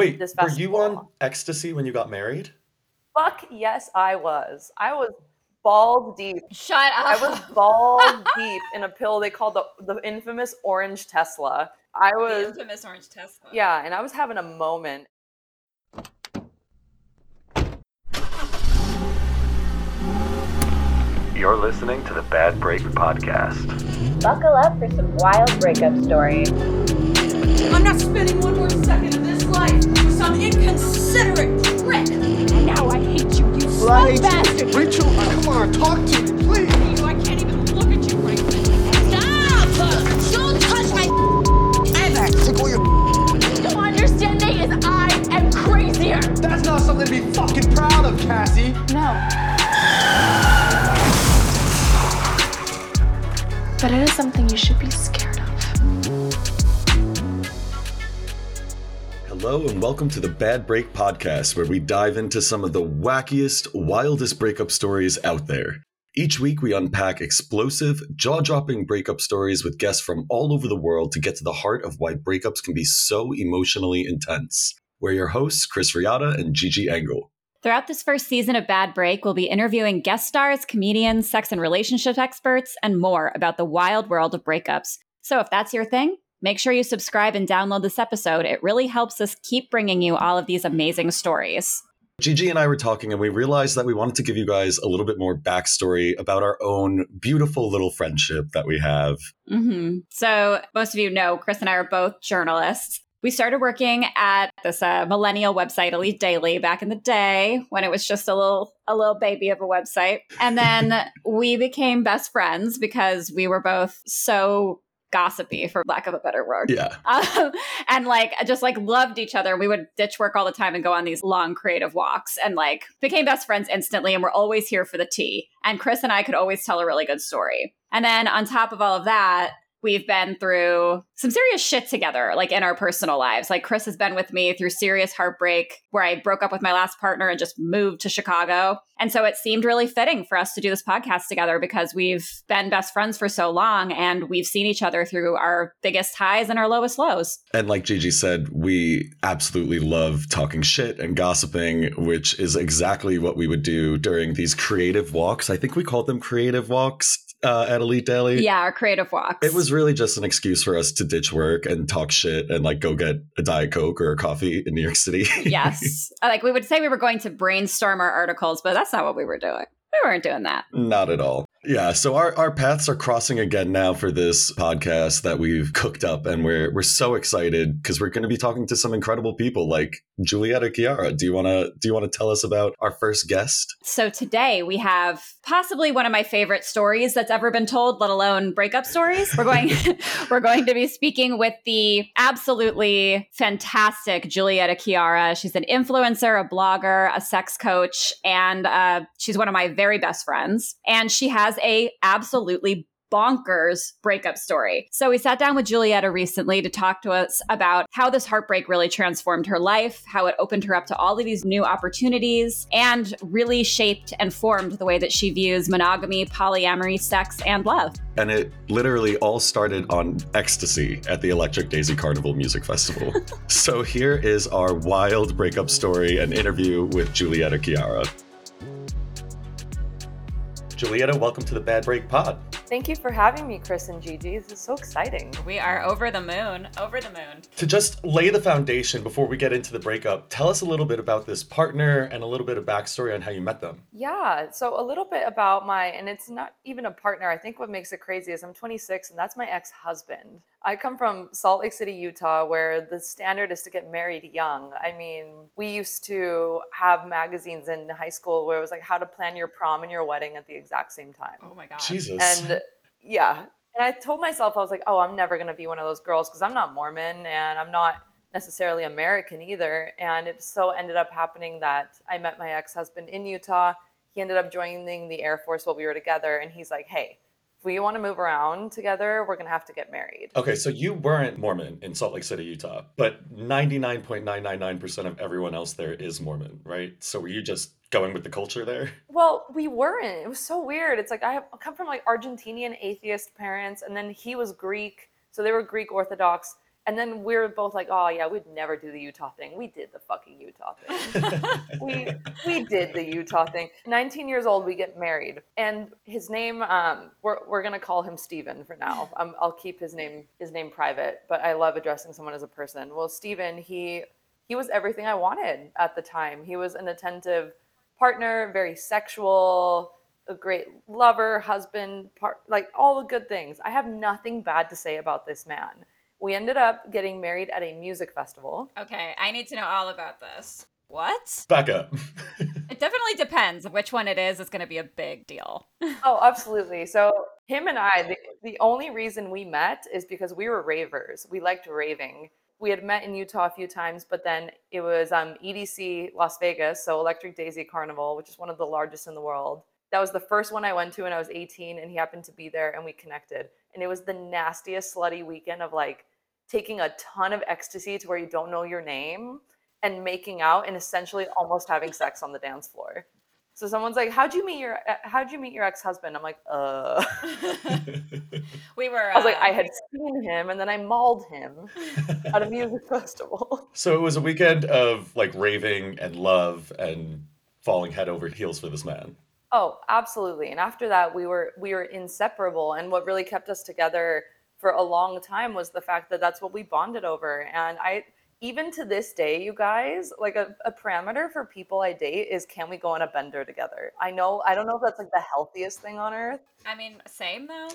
Wait, this were festival. you on ecstasy when you got married? Fuck yes, I was. I was balls deep. Shut up. I was balls deep in a pill they called the the infamous orange Tesla. I the was infamous orange Tesla. yeah, and I was having a moment. You're listening to the Bad Break Podcast. Buckle up for some wild breakup stories. I'm not spending one more second of this life with some inconsiderate prick. And now I hate you, you Well, I hate slow bastard! Rachel, come on, talk to me, please. You, I can't even look at you right now. Stop! Don't touch my ever. Take all your. You don't understand me is I am crazier! That's not something to be fucking proud of, Cassie. No. But it is something you should be scared Hello, and welcome to the Bad Break Podcast, where we dive into some of the wackiest, wildest breakup stories out there. Each week, we unpack explosive, jaw dropping breakup stories with guests from all over the world to get to the heart of why breakups can be so emotionally intense. We're your hosts, Chris Riotta and Gigi Engle. Throughout this first season of Bad Break, we'll be interviewing guest stars, comedians, sex and relationship experts, and more about the wild world of breakups. So if that's your thing, make sure you subscribe and download this episode. It really helps us keep bringing you all of these amazing stories. Gigi and I were talking, and we realized that we wanted to give you guys a little bit more backstory about our own beautiful little friendship that we have. hmm So, most of you know, Chris and I are both journalists. We started working at this uh, millennial website, Elite Daily, back in the day when it was just a little a little baby of a website. And then we became best friends because we were both so gossipy, for lack of a better word. Yeah. Um, and like just like loved each other. We would ditch work all the time and go on these long creative walks and like became best friends instantly and we're always here for the tea. And Chris and I could always tell a really good story. And then on top of all of that, we've been through some serious shit together, like in our personal lives. Like Chris has been with me through serious heartbreak where I broke up with my last partner and just moved to Chicago. And so it seemed really fitting for us to do this podcast together because we've been best friends for so long and we've seen each other through our biggest highs and our lowest lows. And like Gigi said, we absolutely love talking shit and gossiping, which is exactly what we would do during these creative walks. I think we called them creative walks uh, at Elite Daily. Yeah, our creative walks. It was really just an excuse for us to ditch work and talk shit and like go get a Diet Coke or a coffee in New York City. yes. Like we would say we were going to brainstorm our articles, but that's not what we were doing. We weren't doing that. Not at all. Yeah, so our, our paths are crossing again now for this podcast that we've cooked up, and we're we're so excited because we're going to be talking to some incredible people like Julieta Chiara. Do you want to do you want to tell us about our first guest? So today we have possibly one of my favorite stories that's ever been told, let alone breakup stories. We're going we're going to be speaking with the absolutely fantastic Julieta Chiara. She's an influencer, a blogger, a sex coach, and uh, she's one of my very best friends. And she has a absolutely bonkers breakup story. So we sat down with Julieta recently to talk to us about how this heartbreak really transformed her life, how it opened her up to all of these new opportunities, and really shaped and formed the way that she views monogamy, polyamory, sex, and love. And it literally all started on ecstasy at the Electric Daisy Carnival Music Festival. so here is our wild breakup story and interview with Julieta Chiara. Julieta, welcome to the Bad Break Pod. Thank you for having me, Chris and Gigi. This is so exciting. We are over the moon, over the moon. To just lay the foundation before we get into the breakup, tell us a little bit about this partner and a little bit of backstory on how you met them. Yeah, so a little bit about my, and it's not even a partner. I think what makes it crazy is I'm 26 and that's my ex husband. I come from Salt Lake City, Utah, where the standard is to get married young. I mean, we used to have magazines in high school where it was like how to plan your prom and your wedding at the exact same time. Oh my God. Jesus. And yeah, and I told myself, I was like, oh, I'm never going to be one of those girls because I'm not Mormon and I'm not necessarily American either. And it so ended up happening that I met my ex husband in Utah. He ended up joining the Air Force while we were together. And he's like, hey, if we want to move around together, we're going to have to get married. Okay, so you weren't Mormon in Salt Lake City, Utah, but 99.999% of everyone else there is Mormon, right? So were you just going with the culture there? Well, we weren't. It was so weird. It's like I have I come from like Argentinian atheist parents, and then he was Greek, so they were Greek Orthodox. And then we were both like, oh yeah, we'd never do the Utah thing. We did the fucking Utah thing. we we did the Utah thing. 19 years old, we get married, and his name um, we're we're gonna call him Steven for now. Um, I'll keep his name his name private, but I love addressing someone as a person. Well, Steven, he he was everything I wanted at the time. He was an attentive partner, very sexual, a great lover, husband, part like all the good things. I have nothing bad to say about this man. We ended up getting married at a music festival. Okay, I need to know all about this. What? Back up. It definitely depends. Which one it is It's going to be a big deal. Oh, absolutely. So him and I, the, the only reason we met is because we were ravers. We liked raving. We had met in Utah a few times, but then it was um, EDC Las Vegas, so Electric Daisy Carnival, which is one of the largest in the world. That was the first one I went to when I was 18, and he happened to be there, and we connected. And it was the nastiest, slutty weekend of like taking a ton of ecstasy to where you don't know your name and making out and essentially almost having sex on the dance floor. So someone's like, "How'd you meet your uh, How'd you meet your ex husband?" I'm like, "Uh." We were. I was like, uh, I had seen him and then I mauled him at a music festival. so it was a weekend of like raving and love and falling head over heels for this man. Oh, absolutely. And after that, we were we were inseparable. And what really kept us together for a long time was the fact that that's what we bonded over. And I, even to this day, you guys, like a, a parameter for people I date is can we go on a bender together? I know I don't know if that's like the healthiest thing on earth, I mean, same though.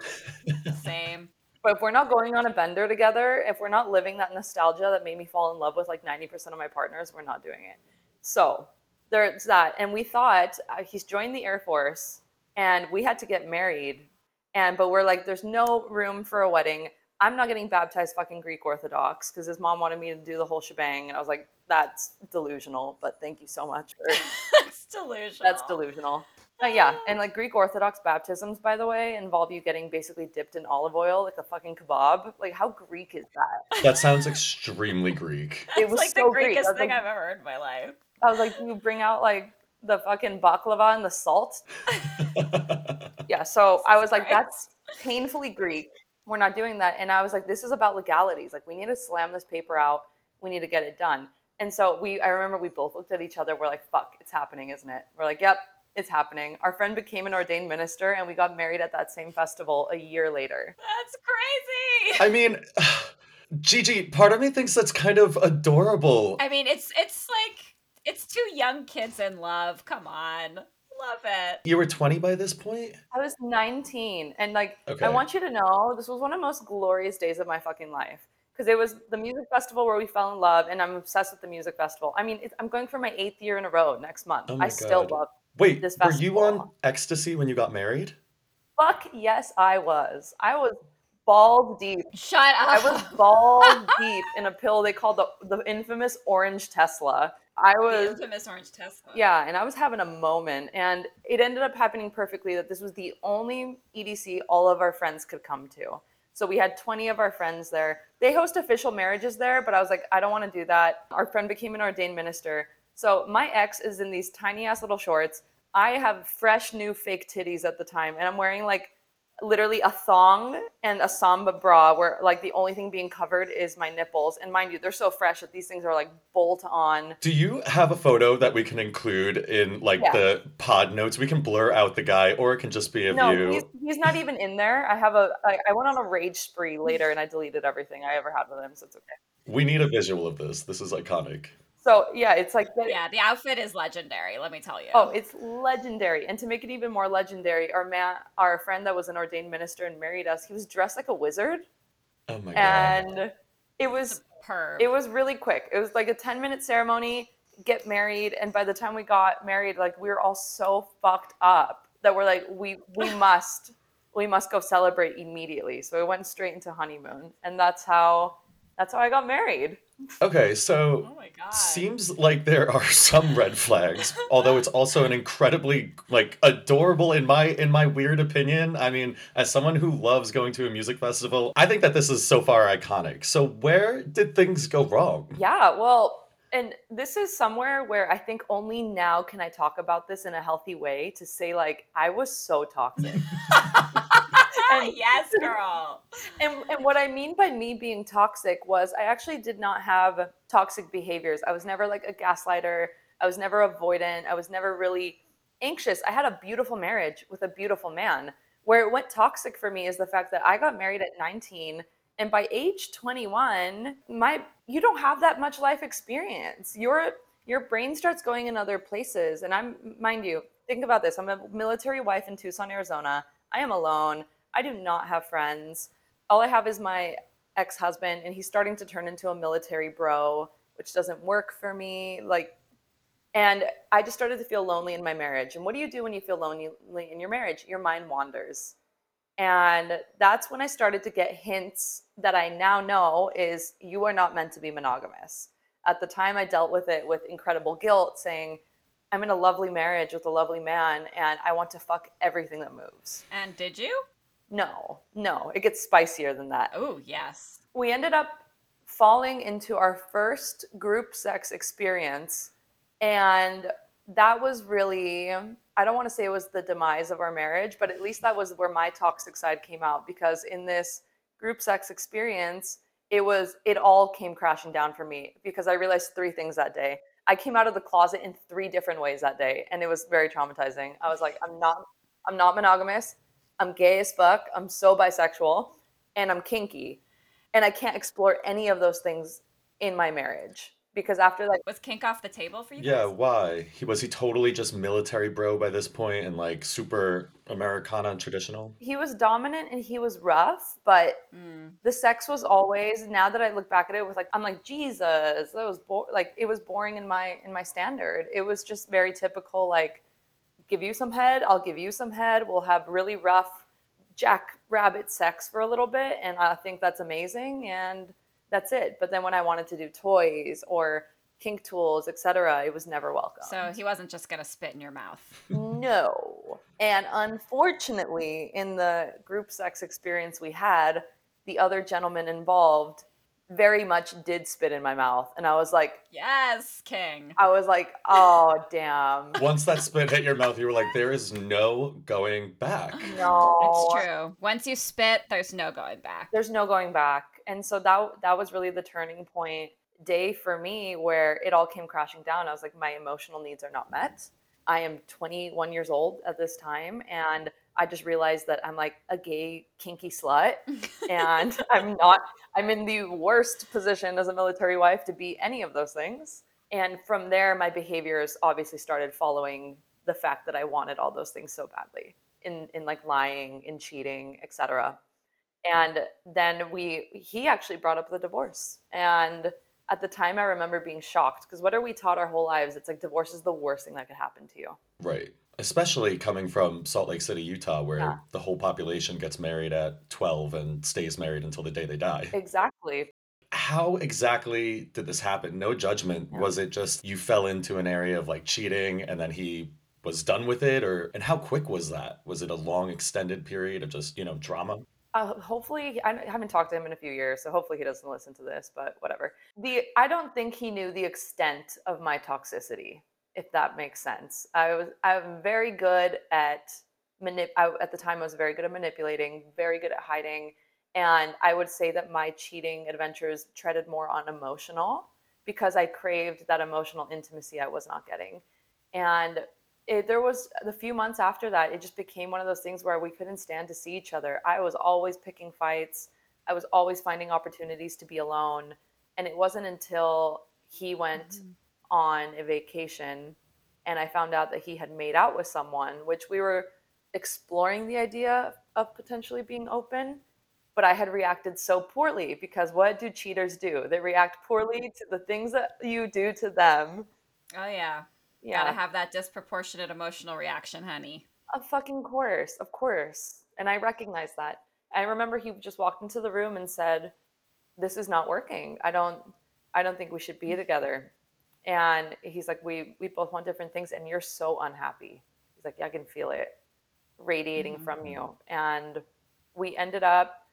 Same. but if we're not going on a bender together, if we're not living that nostalgia that made me fall in love with like 90% of my partners, we're not doing it. So there's that. And we thought uh, he's joined the Air Force and we had to get married. And but we're like, there's no room for a wedding. I'm not getting baptized fucking Greek Orthodox because his mom wanted me to do the whole shebang. And I was like, that's delusional, but thank you so much for That's delusional. that's delusional. Uh, yeah, and like Greek Orthodox baptisms, by the way, involve you getting basically dipped in olive oil like a fucking kebab. Like, how Greek is that? That sounds extremely Greek. it was like so the Greek. Greekest was thing like, I've ever heard in my life. I was like, you bring out like the fucking baklava and the salt. Yeah, so I was like, that's painfully Greek. We're not doing that. And I was like, this is about legalities. Like, we need to slam this paper out. We need to get it done. And so we, I remember we both looked at each other. We're like, fuck, it's happening, isn't it? We're like, yep, it's happening. Our friend became an ordained minister and we got married at that same festival a year later. That's crazy. I mean, Gigi, part of me thinks that's kind of adorable. I mean, it's it's like it's two young kids in love. Come on, love it. You were 20 by this point? I was 19. And like, Okay. I want you to know this was one of the most glorious days of my fucking life. Because it was the music festival where we fell in love, and I'm obsessed with the music festival. I mean, it's, I'm going for my eighth year in a row next month. Oh my I still God. love Wait, this festival. were you on ecstasy when you got married? Fuck yes, I was. I was balls deep. Shut up. I was balls deep in a pill they called the the infamous orange Tesla. I the was infamous orange Tesla. yeah, and I was having a moment, and it ended up happening perfectly that this was the only EDC all of our friends could come to. So we had 20 of our friends there. They host official marriages there, but I was like, I don't want to do that. Our friend became an ordained minister. So my ex is in these tiny ass little shorts. I have fresh new fake titties at the time, and I'm wearing like literally a thong and a samba bra where like the only thing being covered is my nipples. And mind you, they're so fresh that these things are like bolt on. Do you have a photo that we can include in like Yeah. the pod notes? We can blur out the guy, or it can just be of No, you. he's, he's not even in there. I have a I, I went on a rage spree later and I deleted everything I ever had with him, so it's okay. We need a visual of this. This is iconic. So yeah, it's like the- Yeah, the outfit is legendary. Let me tell you. oh, it's legendary. And to make it even more legendary, our man, our friend that was an ordained minister and married us, he was dressed like a wizard, Oh my god. and it was perv. it was really quick. It was like a 10 minute ceremony, get married, and by the time we got married, like we were all so fucked up that we're like, we we must we must go celebrate immediately. So we went straight into honeymoon, and that's how that's how I got married. Okay, so oh my god. seems like there are some red flags, although it's also an incredibly like adorable in my in my weird opinion. I mean, as someone who loves going to a music festival, I think that this is so far iconic. So where did things go wrong? Yeah, well, and this is somewhere where I think only now can I talk about this in a healthy way to say like I was so toxic. yes, girl. and, and what I mean by me being toxic was I actually did not have toxic behaviors. I was never like a gaslighter. I was never avoidant. I was never really anxious. I had a beautiful marriage with a beautiful man. Where it went toxic for me is the fact that I got married at 19 and by age 21, my you don't have that much life experience. Your your brain starts going in other places and I'm mind you, think about this. I'm a military wife in Tucson, Arizona. I am alone. I do not have friends. All I have is my ex husband, and he's starting to turn into a military bro, which doesn't work for me. Like, and I just started to feel lonely in my marriage. And what do you do when you feel lonely in your marriage? Your mind wanders. And that's when I started to get hints that I now know is you are not meant to be monogamous. At the time, I dealt with it with incredible guilt, saying, I'm in a lovely marriage with a lovely man and I want to fuck everything that moves. And did you? No, no, it gets spicier than that. Oh, yes. We ended up falling into our first group sex experience. And that was really, I don't want to say it was the demise of our marriage, but at least that was where my toxic side came out because in this group sex experience, it was, it all came crashing down for me because I realized three things that day. I came out of the closet in three different ways that day, and it was very traumatizing. I was like, I'm not, I'm not monogamous. I'm gay as fuck. I'm so bisexual, and I'm kinky, and I can't explore any of those things in my marriage because after like was kink off the table for you yeah guys? why he was he totally just military bro by this point and like super americana and traditional he was dominant and he was rough but Mm. the sex was always now that i look back at it with like i'm like jesus that was bo- like it was boring in my in my standard it was just very typical like give you some head i'll give you some head we'll have really rough jack rabbit sex for a little bit and i think that's amazing and that's it but then when i wanted to do toys or kink tools etc it was never welcome So he wasn't just gonna spit in your mouth. no. And unfortunately, in the group sex experience we had, the other gentleman involved very much did spit in my mouth. And I was like, Yes, King. I was like, oh, damn. once that spit hit your mouth you were like there is no going back No. It's true. Once you spit, there's no going back. There's no going back. And so that that was really the turning point day for me where it all came crashing down. I was like, my emotional needs are not met. I am 21 years old at this time, and I just realized that I'm like a gay, kinky slut, and I'm not. I'm in the worst position as a military wife to be any of those things. And from there, my behaviors obviously started following the fact that I wanted all those things so badly, in in like lying, in cheating, etc. And then we, he actually brought up the divorce, and at the time, I remember being shocked because what are we taught our whole lives? It's like divorce is the worst thing that could happen to you. right especially coming from salt lake city utah where Yeah. the whole population gets married at 12 and stays married until the day they die Exactly. how exactly did this happen no judgment Yeah. was it just you fell into an area of like cheating and then he was done with it or and how quick was that was it a long extended period of just you know drama Uh, hopefully, I haven't talked to him in a few years, so hopefully he doesn't listen to this. But whatever. The I don't think he knew the extent of my toxicity, if that makes sense. I was I'm very good at manip. I, at the time, I was very good at manipulating, very good at hiding, and I would say that my cheating adventures treaded more on emotional because I craved that emotional intimacy I was not getting, and it, there was the few months after that it just became one of those things where we couldn't stand to see each other i was always picking fights i was always finding opportunities to be alone and it wasn't until he went mm-hmm. On a vacation and i found out that he had made out with someone which we were exploring the idea of potentially being open but i had reacted so poorly because what do cheaters do they react poorly to the things that you do to them Oh yeah. yeah Gotta have that disproportionate emotional reaction, honey. Of fucking course, of course. And I recognize that. I remember he just walked into the room and said, "This is not working. I don't I don't think we should be mm. together." And he's like, "We we both want different things and you're so unhappy." He's like, "Yeah, I can feel it radiating from you." Mm. And we ended up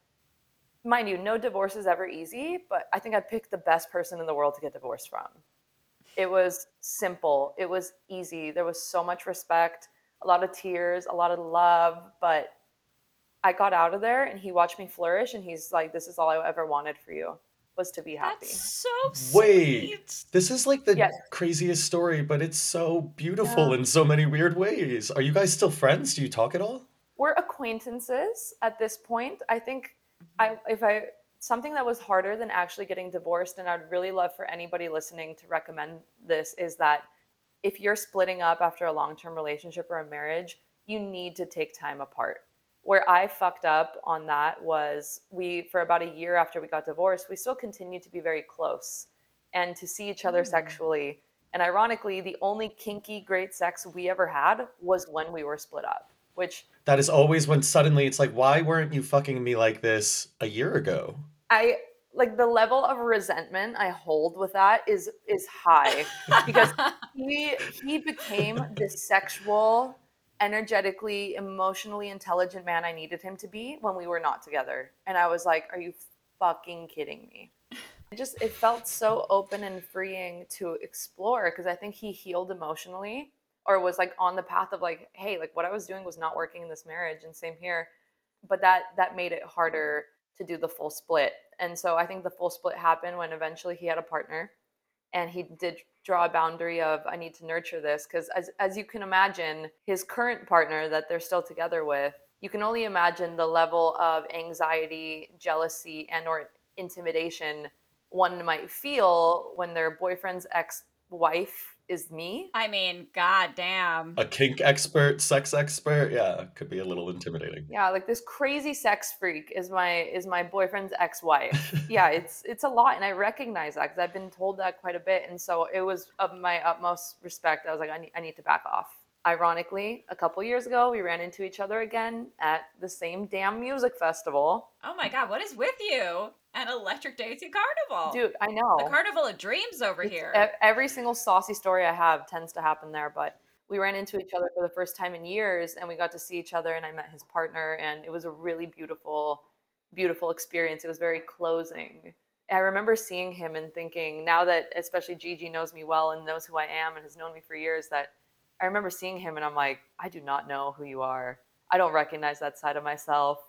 mind you, no divorce is ever easy, but I think I picked the best person in the world to get divorced from. It was simple. It was easy. There was so much respect, a lot of tears, a lot of love, but I got out of there and he watched me flourish and he's like, This is all I ever wanted for you was to be happy. That's so sweet. Wait, this is like the Yes. craziest story, but it's so beautiful Yeah. in so many weird ways. Are you guys still friends? Do you talk at all? We're acquaintances at this point. I think I if I something that was harder than actually getting divorced and I'd really love for anybody listening to recommend this is that if you're splitting up after a long-term relationship or a marriage, you need to take time apart. Where I fucked up on that was we for about a year after we got divorced, we still continued to be very close and to see each other mm. sexually. And ironically, the only kinky great sex we ever had was when we were split up, which That is always when suddenly it's like, why weren't you fucking me like this a year ago? I like the level of resentment I hold with that is is high because he he became this sexual, energetically, emotionally intelligent man I needed him to be when we were not together. And I was like, are you fucking kidding me? It just it felt so open and freeing to explore because I think he healed emotionally or was like on the path of like, hey, like what I was doing was not working in this marriage and same here. But that that made it harder to do the full split. And so I think the full split happened when eventually he had a partner and he did draw a boundary of I need to nurture this because as as you can imagine, his current partner that they're still together with, you can only imagine the level of anxiety, jealousy, and or intimidation one might feel when their boyfriend's ex-wife is me. I mean, goddamn. A kink expert, sex expert, yeah, could be a little intimidating. Yeah, like this crazy sex freak is my is my boyfriend's ex-wife. yeah, it's it's a lot, and I recognize that because I've been told that quite a bit, and so it was of my utmost respect. I was like, I need I need to back off. Ironically, a couple years ago, we ran into each other again at the same damn music festival. Oh my god, what is with you? An Electric Daisy Carnival. Dude, I know. The Carnival of Dreams over It's- here. Every single saucy story I have tends to happen there, but we ran into each other for the first time in years and we got to see each other and I met his partner and it was a really beautiful beautiful experience. It was very closing. I remember seeing him and thinking now that especially Gigi knows me well and knows who I am and has known me for years that I remember seeing him and I'm like I do not know who you are. I don't recognize that side of myself.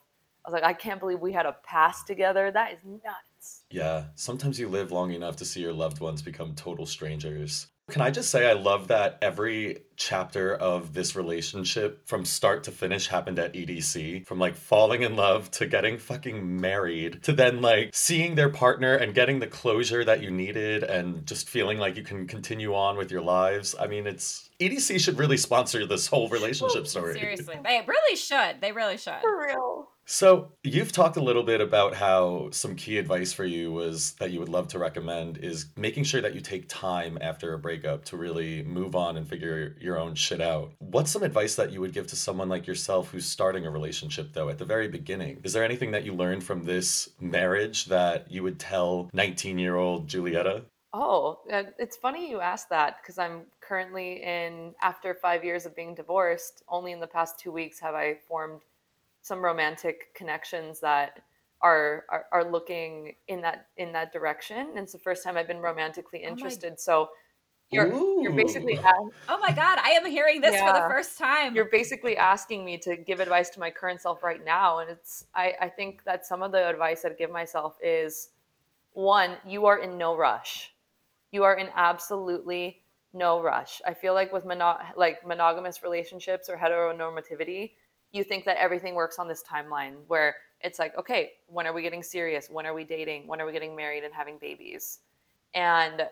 I was like I can't believe we had a past together. That is nuts. Yeah, sometimes you live long enough to see your loved ones become total strangers. Can I just say, I love that every chapter of this relationship from start to finish happened at EDC. From like falling in love to getting fucking married to then like seeing their partner and getting the closure that you needed and just feeling like you can continue on with your lives. I mean, it's EDC should really sponsor this whole relationship story. Seriously, they really should. They really should. For real. So, you've talked a little bit about how some key advice for you was that you would love to recommend is making sure that you take time after a breakup to really move on and figure your own shit out. What's some advice that you would give to someone like yourself who's starting a relationship, though, at the very beginning? Is there anything that you learned from this marriage that you would tell 19 year old Julieta? Oh, uh, it's funny you asked that because I'm currently in, after five years of being divorced, only in the past two weeks have I formed some romantic connections that are, are are looking in that in that direction. And it's the first time I've been romantically oh my- interested. so you're you're basically Ooh. Oh my god, I am hearing this for the first time. you're basically asking me to give advice to my current self right now and it's I, I think that some of the advice i'd give myself is one you are in no rush you are in absolutely no rush i feel like with mono- like monogamous relationships or heteronormativity you think that everything works on this timeline where it's like okay when are we getting serious when are we dating when are we getting married and having babies and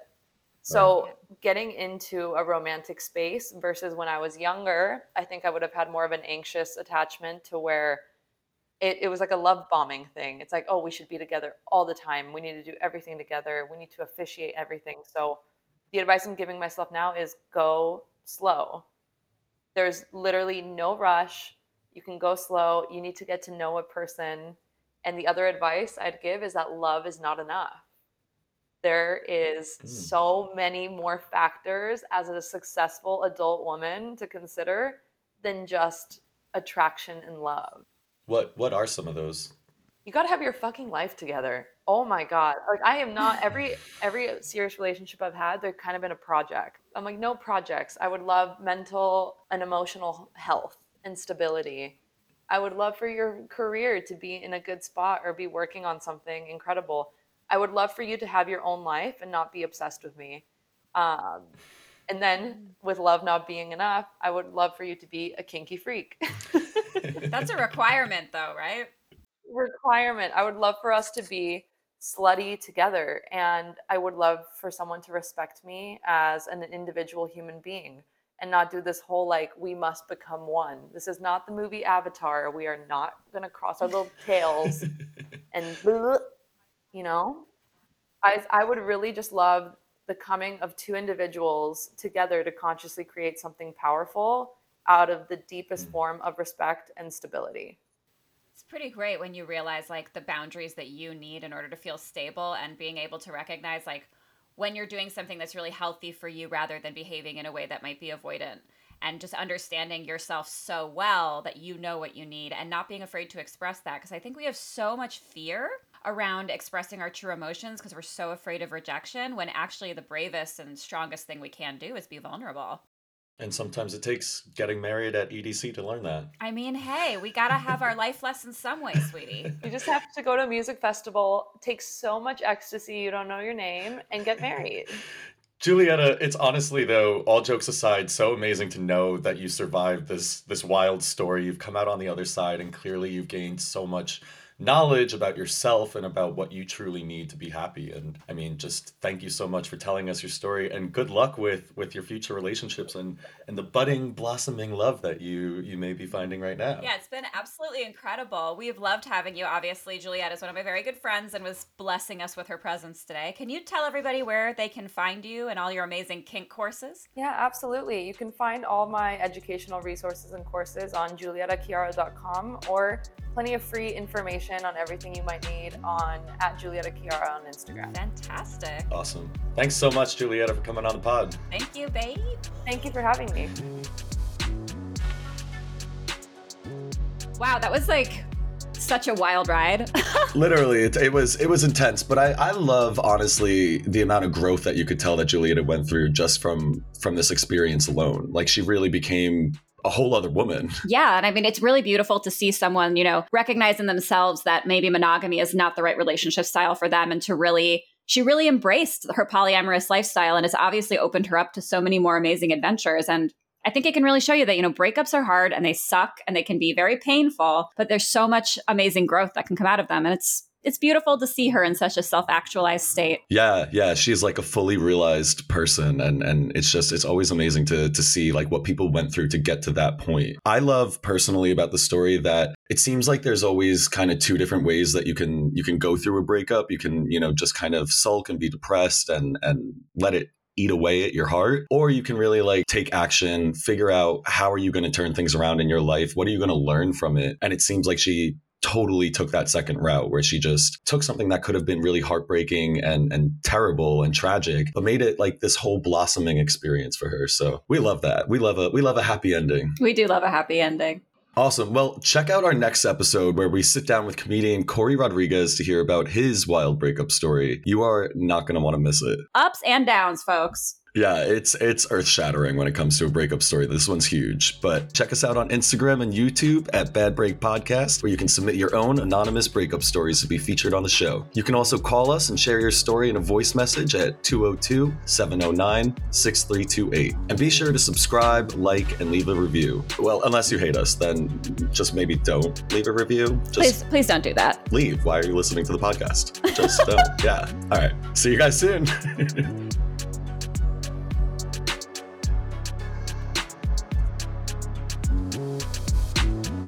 so getting into a romantic space versus when I was younger, I think I would have had more of an anxious attachment to where it, it was like a love bombing thing. It's like, oh, we should be together all the time. We need to do everything together. We need to officiate everything. So the advice I'm giving myself now is go slow. There's literally no rush. You can go slow. You need to get to know a person. And the other advice I'd give is that love is not enough there is Mm. so many more factors as a successful adult woman to consider than just attraction and love. What what are some of those? You got to have your fucking life together. Oh my god. Like I am not every every serious relationship I've had, they've kind of been a project. I'm like no projects. I would love mental and emotional health and stability. I would love for your career to be in a good spot or be working on something incredible. I would love for you to have your own life and not be obsessed with me. Um, and then, with love not being enough, I would love for you to be a kinky freak. That's a requirement, though, right? Requirement. I would love for us to be slutty together. And I would love for someone to respect me as an individual human being and not do this whole like, we must become one. This is not the movie Avatar. We are not going to cross our little tails and, you know? I, I would really just love the coming of two individuals together to consciously create something powerful out of the deepest mm. form of respect and stability. It's pretty great when you realize like the boundaries that you need in order to feel stable and being able to recognize like when you're doing something that's really healthy for you rather than behaving in a way that might be avoidant and just understanding yourself so well that you know what you need and not being afraid to express that because I think we have so much fear around expressing our true emotions because we're so afraid of rejection when actually the bravest and strongest thing we can do is be vulnerable. And sometimes it takes getting married at EDC to learn that. I mean, hey, we got to have our life lessons some way, sweetie. You just have to go to a music festival, take so much ecstasy you don't know your name, and get married. Julieta, it's honestly though, all jokes aside, so amazing to know that you survived this this wild story. You've come out on the other side and clearly you've gained so much knowledge about yourself and about what you truly need to be happy and i mean just thank you so much for telling us your story and good luck with with your future relationships and and the budding blossoming love that you you may be finding right now Yeah, it's been absolutely incredible. We've loved having you. Obviously, Juliet is one of my very good friends and was blessing us with her presence today. Can you tell everybody where they can find you and all your amazing kink courses? Yeah, absolutely. You can find all my educational resources and courses on julietachiara.com or plenty of free information on everything you might need on at Julieta Chiara on Instagram. Fantastic. awesome thanks so much julieta for coming on the pod Thank you, babe. Thank you for having me. Wow, that was like such a wild ride. literally it, it was it was intense but i i love honestly the amount of growth that you could tell that julieta went through just from from this experience alone like she really became a whole other woman yeah, and I mean, it's really beautiful to see someone, you know, recognize in themselves that maybe monogamy is not the right relationship style for them and to really. She really embraced her polyamorous lifestyle and has obviously opened her up to so many more amazing adventures. And I think it can really show you that, you know, breakups are hard and they suck and they can be very painful, but there's so much amazing growth that can come out of them. And it's it's beautiful to see her in such a self-actualized state. Yeah, yeah, she's like a fully realized person and and it's just it's always amazing to to see like what people went through to get to that point. I love personally about the story that it seems like there's always kind of two different ways that you can you can go through a breakup. You can, you know, just kind of sulk and be depressed and and let it eat away at your heart or you can really like take action figure out how are you going to turn things around in your life what are you going to learn from it and it seems like she totally took that second route where she just took something that could have been really heartbreaking and and terrible and tragic but made it like this whole blossoming experience for her. So we love that. We love a we love a happy ending. We do love a happy ending. awesome. Well check out our next episode where we sit down with comedian corey rodriguez to hear about his wild breakup story. You are not going to want to miss it. Ups and downs, folks. Yeah, it's it's earth shattering when it comes to a breakup story. This one's huge. But check us out on Instagram and YouTube at Bad Break Podcast, where you can submit your own anonymous breakup stories to be featured on the show. You can also call us and share your story in a voice message at 202 709 6328. And be sure to subscribe, like, and leave a review. Well, unless you hate us, then just maybe don't leave a review. Just Please please don't do that. leave. Why are you listening to the podcast? Just don't. Yeah. All right. See you guys soon.